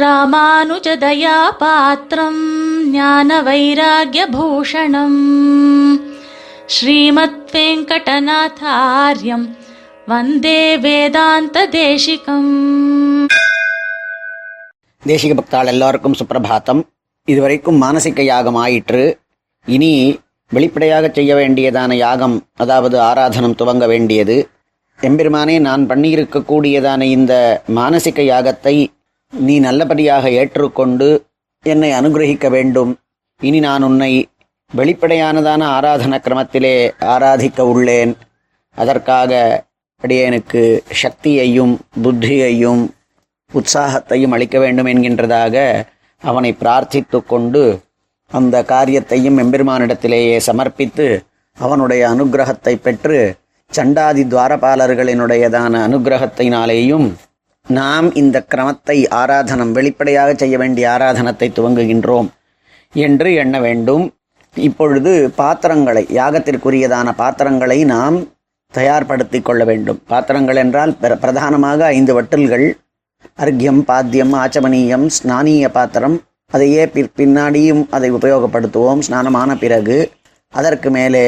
ராமானுஜதயா பாத்திரம் ஞான வைராகியபூஷணம் ஸ்ரீமத் வெங்கடநாதாரியம் வந்தே வேதாந்த தேசிகம் தேசிக பக்தாள் எல்லாருக்கும் சுப்பிரபாத்தம். இதுவரைக்கும் மானசிக யாகம் ஆயிற்று இனி வெளிப்படையாக செய்ய வேண்டியதான யாகம் அதாவது ஆராதனம் துவங்க வேண்டியது. எம்பெருமானே நான் பண்ணியிருக்கக்கூடியதான இந்த மானசிக யாகத்தை நீ நல்லபடியாக ஏற்றுக்கொண்டு என்னை அனுகிரகிக்க வேண்டும். இனி நான் உன்னை வெளிப்படையானதான ஆராதன கிரமத்திலே ஆராதிக்க உள்ளேன். அதற்காக அடியனுக்கு சக்தியையும் புத்தியையும் உற்சாகத்தையும் அளிக்க வேண்டும் என்கின்றதாக அவனை பிரார்த்தித்து கொண்டு அந்த காரியத்தையும் எம்பெருமானிடத்திலேயே சமர்ப்பித்து அவனுடைய அனுகிரகத்தை பெற்று சண்டாதி துவாரபாலர்களினுடையதான அனுகிரகத்தினாலேயும் நாம் இந்த கிரமத்தை ஆராதனம் வெளிப்படையாக செய்ய வேண்டிய ஆராதனத்தை துவங்குகின்றோம் என்று எண்ண வேண்டும். இப்பொழுது பாத்திரங்களை யாகத்திற்குரியதான பாத்திரங்களை நாம் தயார்படுத்தி கொள்ள வேண்டும். பாத்திரங்கள் என்றால் பிரதானமாக ஐந்து வட்டில்கள். அர்க்கியம் பாத்தியம் ஆச்சமனீயம் ஸ்நானீய பாத்திரம். அதையே பின்னாடியும் அதை உபயோகப்படுத்துவோம் ஸ்நானமான பிறகு. அதற்கு மேலே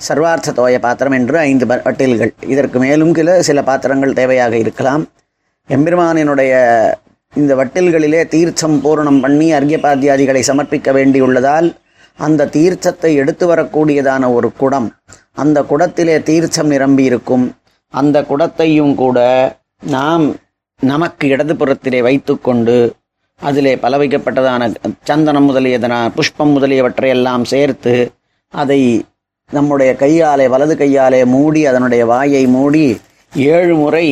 சர்வார்த்த தோய பாத்திரம் என்று ஐந்து வட்டில்கள். இதற்கு மேலும் சில சில பாத்திரங்கள் தேவையாக இருக்கலாம். எம்பெருமானினுடைய இந்த வட்டில்களிலே தீர்த்தம் பூரணம் பண்ணி அர்க்கியபாத்தியாதிகளை சமர்ப்பிக்க வேண்டியுள்ளதால் அந்த தீர்த்தத்தை எடுத்து வரக்கூடியதான ஒரு குடம். அந்த குடத்திலே தீர்த்தம் நிரம்பி இருக்கும். அந்த குடத்தையும் கூட நாம் நமக்கு இடதுபுறத்திலே வைத்துக்கொண்டு அதிலே பலவைக்கப்பட்டதான சந்தனம் முதலியதன புஷ்பம் முதலியவற்றையெல்லாம் சேர்த்து அதை நம்முடைய கையாலே வலது கையாலே மூடி அதனுடைய வாயை மூடி ஏழு முறை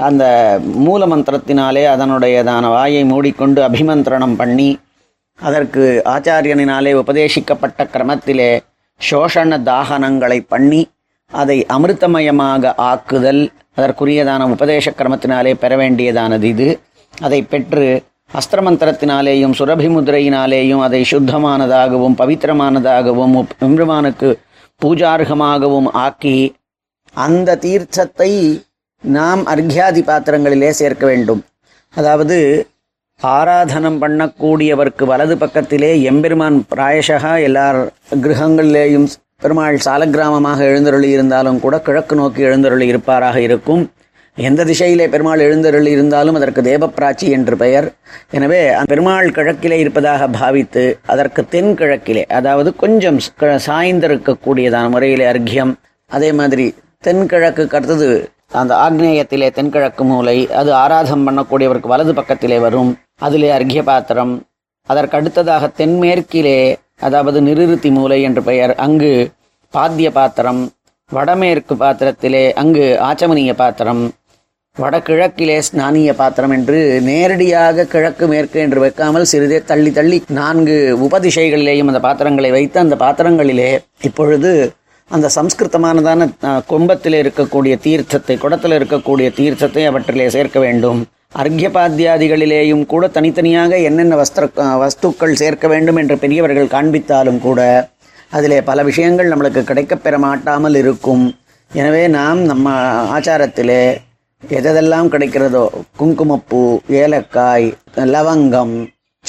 அந்த மூல மந்திரத்தினாலே அதனுடையதான வாயை மூடிக்கொண்டு அபிமந்திரணம் பண்ணி அதற்கு ஆச்சாரியனினாலே உபதேசிக்கப்பட்ட கிரமத்திலே சோஷண தாகனங்களை பண்ணி அதை அமிர்தமயமாக ஆக்குதல் அதற்குரியதான உபதேச கிரமத்தினாலே பெற வேண்டியதானது இது. அதை பெற்று அஸ்திரமந்திரத்தினாலேயும் சுரபி முதிரையினாலேயும் அதை சுத்தமானதாகவும் பவித்திரமானதாகவும் உப்- பூஜார்கமாகவும் ஆக்கி அந்த தீர்த்தத்தை நாம் அர்க்யாதி பாத்திரங்களிலே சேர்க்க வேண்டும். அதாவது ஆராதனம் பண்ணக்கூடியவர்க்கு வலது பக்கத்திலே எம்பெருமான் பிராயசகா எல்லார் கிரகங்களிலேயும் பெருமாள் சாலக்கிராமமாக எழுந்தருளி இருந்தாலும் கூட கிழக்கு நோக்கி எழுந்தருளி இருப்பாராக இருக்கும். எந்த திசையிலே பெருமாள் எழுந்தருளி இருந்தாலும் அதற்கு தேவப்பிராச்சி என்று பெயர். எனவே பெருமாள் கிழக்கிலே இருப்பதாக பாவித்து அதற்கு தென் கிழக்கிலே அதாவது கொஞ்சம் க- சாய்ந்திருக்கக்கூடியதான முறையிலே அர்க்கியம் அதே மாதிரி தென்கிழக்கு கருத்தது அந்த ஆக்னேயத்திலே தென்கிழக்கு மூலை அது ஆராதம் பண்ணக்கூடியவருக்கு வலது பக்கத்திலே வரும். அதிலே அர்க்ய பாத்திரம். அதற்கு அடுத்ததாக தென்மேற்கிலே அதாவது நிருத்தி மூலை என்று பெயர் அங்கு பாத்திய பாத்திரம். வடமேற்கு பாத்திரத்திலே அங்கு ஆச்சமனிய பாத்திரம். வடகிழக்கிலே ஸ்நானிய பாத்திரம் என்று நேரடியாக கிழக்கு மேற்கு என்று வைக்காமல் சிறிதே தள்ளி தள்ளி நான்கு உபதிசைகளிலேயும் அந்த பாத்திரங்களை வைத்து அந்த பாத்திரங்களிலே இப்பொழுது அந்த சம்ஸ்கிருதமானதான கும்பத்தில் இருக்கக்கூடிய தீர்த்தத்தை குடத்தில் இருக்கக்கூடிய தீர்த்தத்தை அவற்றிலே சேர்க்க வேண்டும். அர்க்யபாத்தியாதிகளிலேயும் கூட தனித்தனியாக என்னென்ன வஸ்திர வஸ்துக்கள் சேர்க்க வேண்டும் என்று பெரியவர்கள் காண்பித்தாலும் கூட அதிலே பல விஷயங்கள் நம்மளுக்கு கிடைக்கப் பெற மாட்டாமல் இருக்கும். எனவே நாம் நம்ம ஆச்சாரத்திலே எதெல்லாம் கிடைக்கிறதோ குங்குமப்பூ ஏலக்காய் லவங்கம்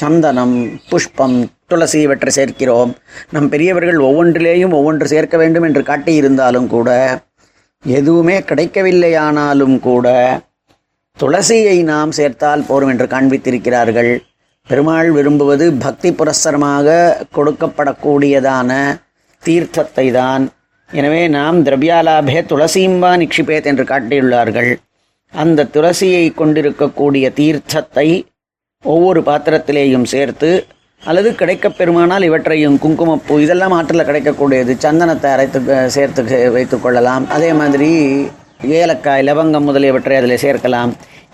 சந்தனம் புஷ்பம் துளசி இவற்றை சேர்க்கிறோம். நம் பெரியவர்கள் ஒவ்வொன்றிலேயும் ஒவ்வொன்று சேர்க்க வேண்டும் என்று காட்டியிருந்தாலும் கூட எதுவுமே கிடைக்கவில்லையானாலும் கூட துளசியை நாம் சேர்த்தால் போரும் என்று காண்பித்திருக்கிறார்கள். பெருமாள் விரும்புவது பக்தி புரஸ்தரமாக கொடுக்கப்படக்கூடியதான தீர்த்தத்தை தான். எனவே நாம் திரவியாலாபே துளசியும்பா நிக்ஷிபேத் என்று காட்டியுள்ளார்கள். அந்த துளசியை கொண்டிருக்கக்கூடிய தீர்த்தத்தை ஒவ்வொரு பாத்திரத்திலேயும் சேர்த்து அல்லது கிடைக்கப்பெருமானால் இவற்றையும் குங்குமப்பூ இதெல்லாம் ஆற்றில் கிடைக்கக்கூடியது சந்தனத்தை அரைத்து சேர்த்து வைத்து கொள்ளலாம். அதே மாதிரி ஏலக்காய் லவங்கம் முதலியவற்றை அதில் சேர்க்கலாம்.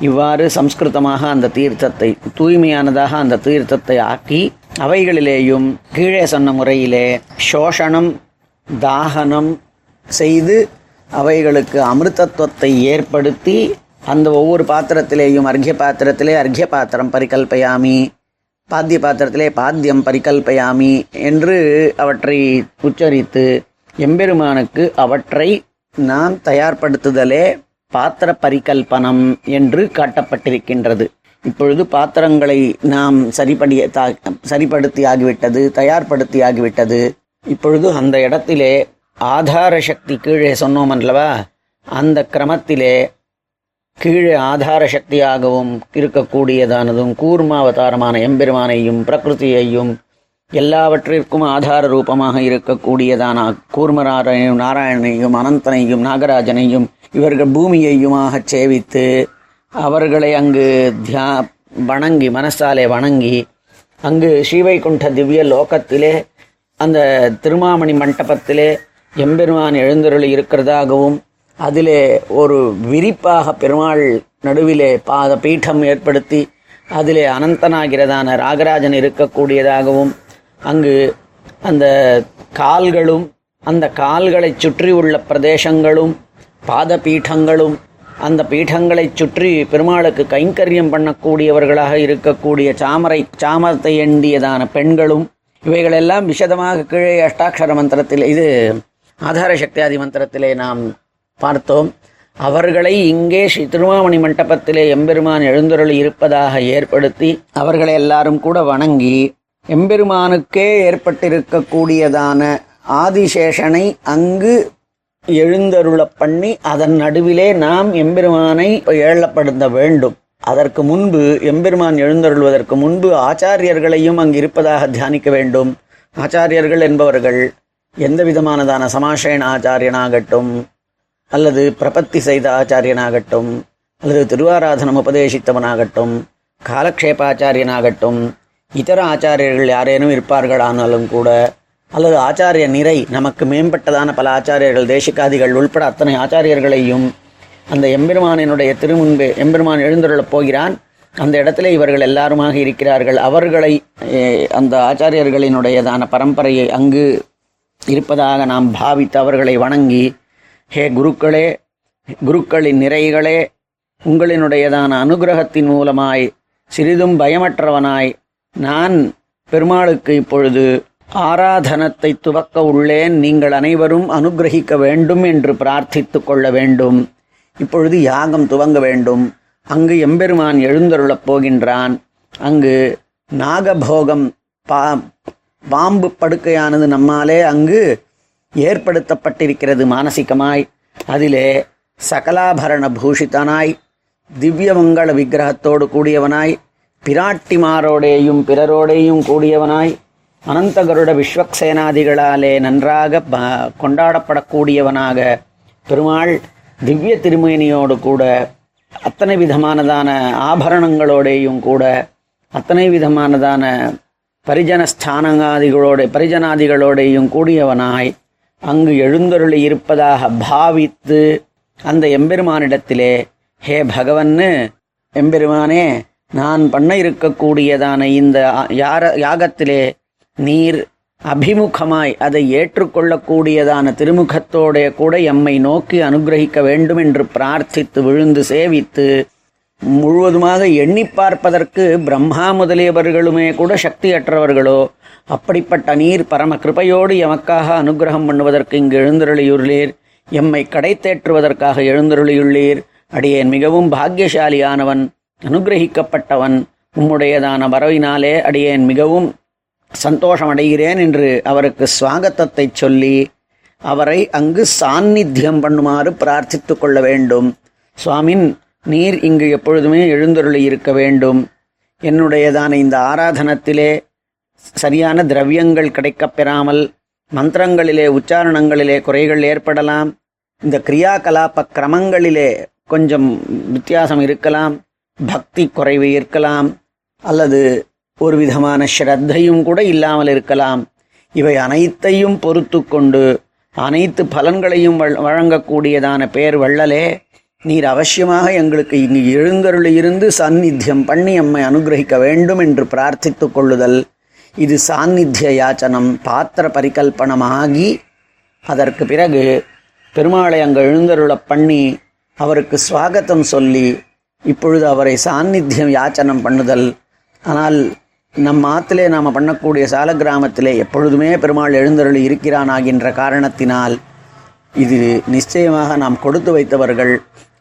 இவ்வாறு சம்ஸ்கிருதமாக அந்த தீர்த்தத்தை தூய்மையானதாக அந்த தீர்த்தத்தை ஆக்கி அவைகளிலேயும் கீழே சொன்ன முறையிலே சோஷணம் தாகனம் செய்து அவைகளுக்கு அமிர்தத்துவத்தை ஏற்படுத்தி அந்த ஒவ்வொரு பாத்திரத்திலேயும் அர்க்ய பாத்திரத்திலே அர்க்ய பாத்திரம் பரிகல்பயாமி பாத்திய பாத்திரத்திலே பாத்தியம் பரிகல்பயாமி என்று அவற்றை உச்சரித்து எம்பெருமானுக்கு அவற்றை நாம் தயார்படுத்துதலே பாத்திர பரிகல்பனம் என்று காட்டப்பட்டிருக்கின்றது. இப்பொழுது பாத்திரங்களை நாம் சரிபடிய தா- சரிப்படுத்தி ஆகிவிட்டது தயார்படுத்தி ஆகிவிட்டது. இப்பொழுது அந்த இடத்திலே ஆதார சக்தி கீழே சொன்னோம் அல்லவா? அந்த கிரமத்திலே கீழே ஆதார சக்தியாகவும் இருக்கக்கூடியதானதும் கூர்மாவதாரமான எம்பெருமானையும் பிரகிருதியையும் எல்லாவற்றிற்கும் ஆதார ரூபமாக இருக்கக்கூடியதான கூர்மராரையும் நாராயணனையும் அனந்தனையும் நாகராஜனையும் இவர்கள் பூமியையுமாக சேவித்து அவர்களை அங்கு தியா வணங்கி மனசாலே வணங்கி அங்கு ஸ்ரீவைகுண்ட திவ்ய லோகத்திலே அந்த திருமாமணி மண்டபத்திலே எம்பெருமான் எழுந்தருள் இருக்கிறதாகவும் அதிலே ஒரு விரிப்பாக பெருமாள் நடுவிலே பாத பீடம் ஏற்படுத்தி அதிலே அனந்தனாகிறதான ராகராஜன் இருக்கக்கூடியதாகவும் அங்கு அந்த கால்களும் அந்த கால்களை சுற்றி உள்ள பிரதேசங்களும் பாத பீடங்களும் அந்த பீடங்களைச் சுற்றி பெருமாளுக்கு கைங்கரியம் பண்ணக்கூடியவர்களாக இருக்கக்கூடிய சாமரை சாமரத்தை எண்டியதான பெண்களும் இவைகளெல்லாம் விஷதமாக கீழே அஷ்டாட்சர மந்திரத்தில் இது ஆதார சக்தியாதி மந்திரத்திலே நாம் பார்த்தோம். அவர்களை இங்கே ஸ்ரீ திருமாமணி மண்டபத்திலே எம்பெருமான் எழுந்தருள் இருப்பதாக ஏற்படுத்தி அவர்களை எல்லாரும் கூட வணங்கி எம்பெருமானுக்கே ஏற்பட்டிருக்கக்கூடியதான ஆதிசேஷனை அங்கு எழுந்தருளப் பண்ணி அதன் நடுவிலே நாம் எம்பெருமானை ஏழப்படுத்த வேண்டும். அதற்கு முன்பு எம்பெருமான் எழுந்தருள்வதற்கு முன்பு ஆச்சாரியர்களையும் அங்கு இருப்பதாக தியானிக்க வேண்டும். ஆச்சாரியர்கள் என்பவர்கள் எந்த விதமானதான சமாசேன ஆச்சாரியனாகட்டும் அல்லது பிரபத்தி செய்த ஆச்சாரியனாகட்டும் அல்லது திருவாராதனம் உபதேசித்தவனாகட்டும் காலக்ஷேபாச்சாரியனாகட்டும் இதர ஆச்சாரியர்கள் யாரேனும் இருப்பார்களானாலும் கூட அல்லது ஆச்சாரிய நிறை நமக்கு மேம்பட்டதான பல ஆச்சாரியர்கள் தேசிகாதிகள் உள்பட அத்தனை ஆச்சாரியர்களையும் அந்த எம்பெருமானினுடைய திருமுன்பு எம்பெருமான் எழுந்துள்ளப் போகிறான். அந்த இடத்துல இவர்கள் எல்லாருமாக இருக்கிறார்கள். அவர்களை அந்த ஆச்சாரியர்களினுடையதான பரம்பரையை அங்கு இருப்பதாக நாம் பாவித்து அவர்களை வணங்கி ஹே குருக்களே குருக்களின் நிறைகளே உங்களினுடையதான அனுகிரகத்தின் மூலமாய் சிறிதும் பயமற்றவனாய் நான் பெருமாளுக்கு இப்பொழுது ஆராதனத்தை துவக்க உள்ளேன். நீங்கள் அனைவரும் அனுகிரகிக்க வேண்டும் என்று பிரார்த்தித்து கொள்ள வேண்டும். இப்பொழுது யாகம் துவங்க வேண்டும். அங்கு எம்பெருமான் எழுந்தருளப் போகின்றான். அங்கு நாகபோகம் பா பாம்பு படுக்கையானது நம்மாலே அங்கு ஏற்படுத்தப்பட்டிருக்கிறது மானசிகமாய். அதிலே சகலாபரண பூஷிதனாய் திவ்யமங்கள விக்கிரகத்தோடு கூடியவனாய் பிராட்டிமாரோடேயும் பிறரோடேயும் கூடியவனாய் அனந்தகருட விஸ்வக்சேனாதிகளாலே நன்றாக கொண்டாடப்படக்கூடியவனாக பெருமாள் திவ்ய திருமேனியோடு கூட அத்தனை விதமானதான ஆபரணங்களோடேயும் கூட அத்தனை விதமானதான பரிஜன ஸ்தானங்காதிகளோட பரிஜனாதிகளோடையும் கூடியவனாய் அங்கு எழுந்தருளி இருப்பதாக பாவித்து அந்த எம்பெருமானிடத்திலே ஹே பகவன்னு எம்பெருமானே நான் பண்ண இருக்கக்கூடியதான இந்த யார யாகத்திலே நீர் அபிமுகமாய் அதை ஏற்றுக்கொள்ளக்கூடியதான திருமுகத்தோட கூட எம்மை நோக்கி அனுகிரகிக்க வேண்டும் என்று பிரார்த்தித்து விழுந்து சேவித்து முழுவதுமாக எண்ணி பார்ப்பதற்கு பிரம்மா முதலியவர்களுமே கூட சக்தியற்றவர்களோ அப்படிப்பட்ட நீர் பரம கிருபையோடு எமக்காக அனுகிரகம் பண்ணுவதற்கு இங்கு எழுந்தருளியுள்ளீர். எம்மை கடை தேற்றுவதற்காக எழுந்தருளியுள்ளீர். அடியேன் மிகவும் பாக்கியசாலியானவன் அனுகிரகிக்கப்பட்டவன். உம்முடையதான வரவினாலே அடியேன் மிகவும் சந்தோஷமடைகிறேன் என்று அவருக்கு சுவாகத்தத்தை சொல்லி அவரை அங்கு சாநித்தியம் பண்ணுமாறு பிரார்த்தித்து கொள்ள வேண்டும். சுவாமின் நீர் இங்கு எப்பொழுதுமே எழுந்தருளி இருக்க வேண்டும். என்னுடையதான இந்த ஆராதனத்திலே சரியான திரவியங்கள் கிடைக்கப் பெறாமல் மந்திரங்களிலே உச்சாரணங்களிலே குறைகள் ஏற்படலாம். இந்த கிரியாகலாப கிரமங்களிலே கொஞ்சம் வித்தியாசம் இருக்கலாம். பக்தி குறைவு இருக்கலாம். அல்லது ஒரு விதமான ஸ்ரத்தையும் கூட இல்லாமல் இருக்கலாம். இவை அனைத்தையும் பொறுத்து கொண்டு அனைத்து பலன்களையும் வழ- வழங்கக்கூடியதான பேர் வள்ளலே. நீர் அவசியமாக எங்களுக்கு இங்கு எழுந்தருள் இருந்து சாநித்தியம் பண்ணி எம்மை அனுகிரகிக்க வேண்டும் என்று பிரார்த்தித்துக் கொள்ளுதல். இது சாநித்திய யாச்சனம் பாத்திர பரிகல்பனமாகி அதற்கு பிறகு பெருமாளை அங்கு எழுந்தருளப் பண்ணி அவருக்கு சுவாகத்தம் சொல்லி இப்பொழுது அவரை சாநித்தியம் யாச்சனம் பண்ணுதல். ஆனால் நம் ஆத்திலே நாம் பண்ணக்கூடிய சால கிராமத்திலே எப்பொழுதுமே பெருமாள் எழுந்தருளி இருக்கிறானாகின்ற காரணத்தினால் இது நிச்சயமாக நாம் கொடுத்து வைத்தவர்கள்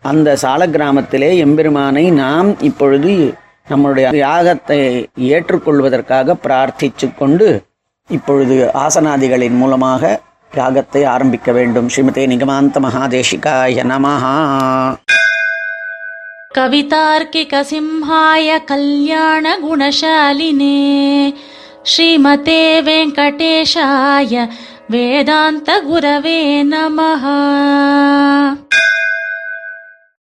அந்த சால கிராமத்திலே எம்பெருமானை நாம் இப்பொழுது நம்மளுடைய யாகத்தை ஏற்றுக்கொள்வதற்காக பிரார்த்திச்சு கொண்டு இப்பொழுது ஆசனாதிகளின் மூலமாக யாகத்தை ஆரம்பிக்க வேண்டும் ஸ்ரீமதே நிகமாந்த மகாதேசிகாய நமஹா कवितार्किकसिंहाय कल्याणगुणशालिने श्रीमते वेङ्कटेशाय वेदान्तगुरवे नमः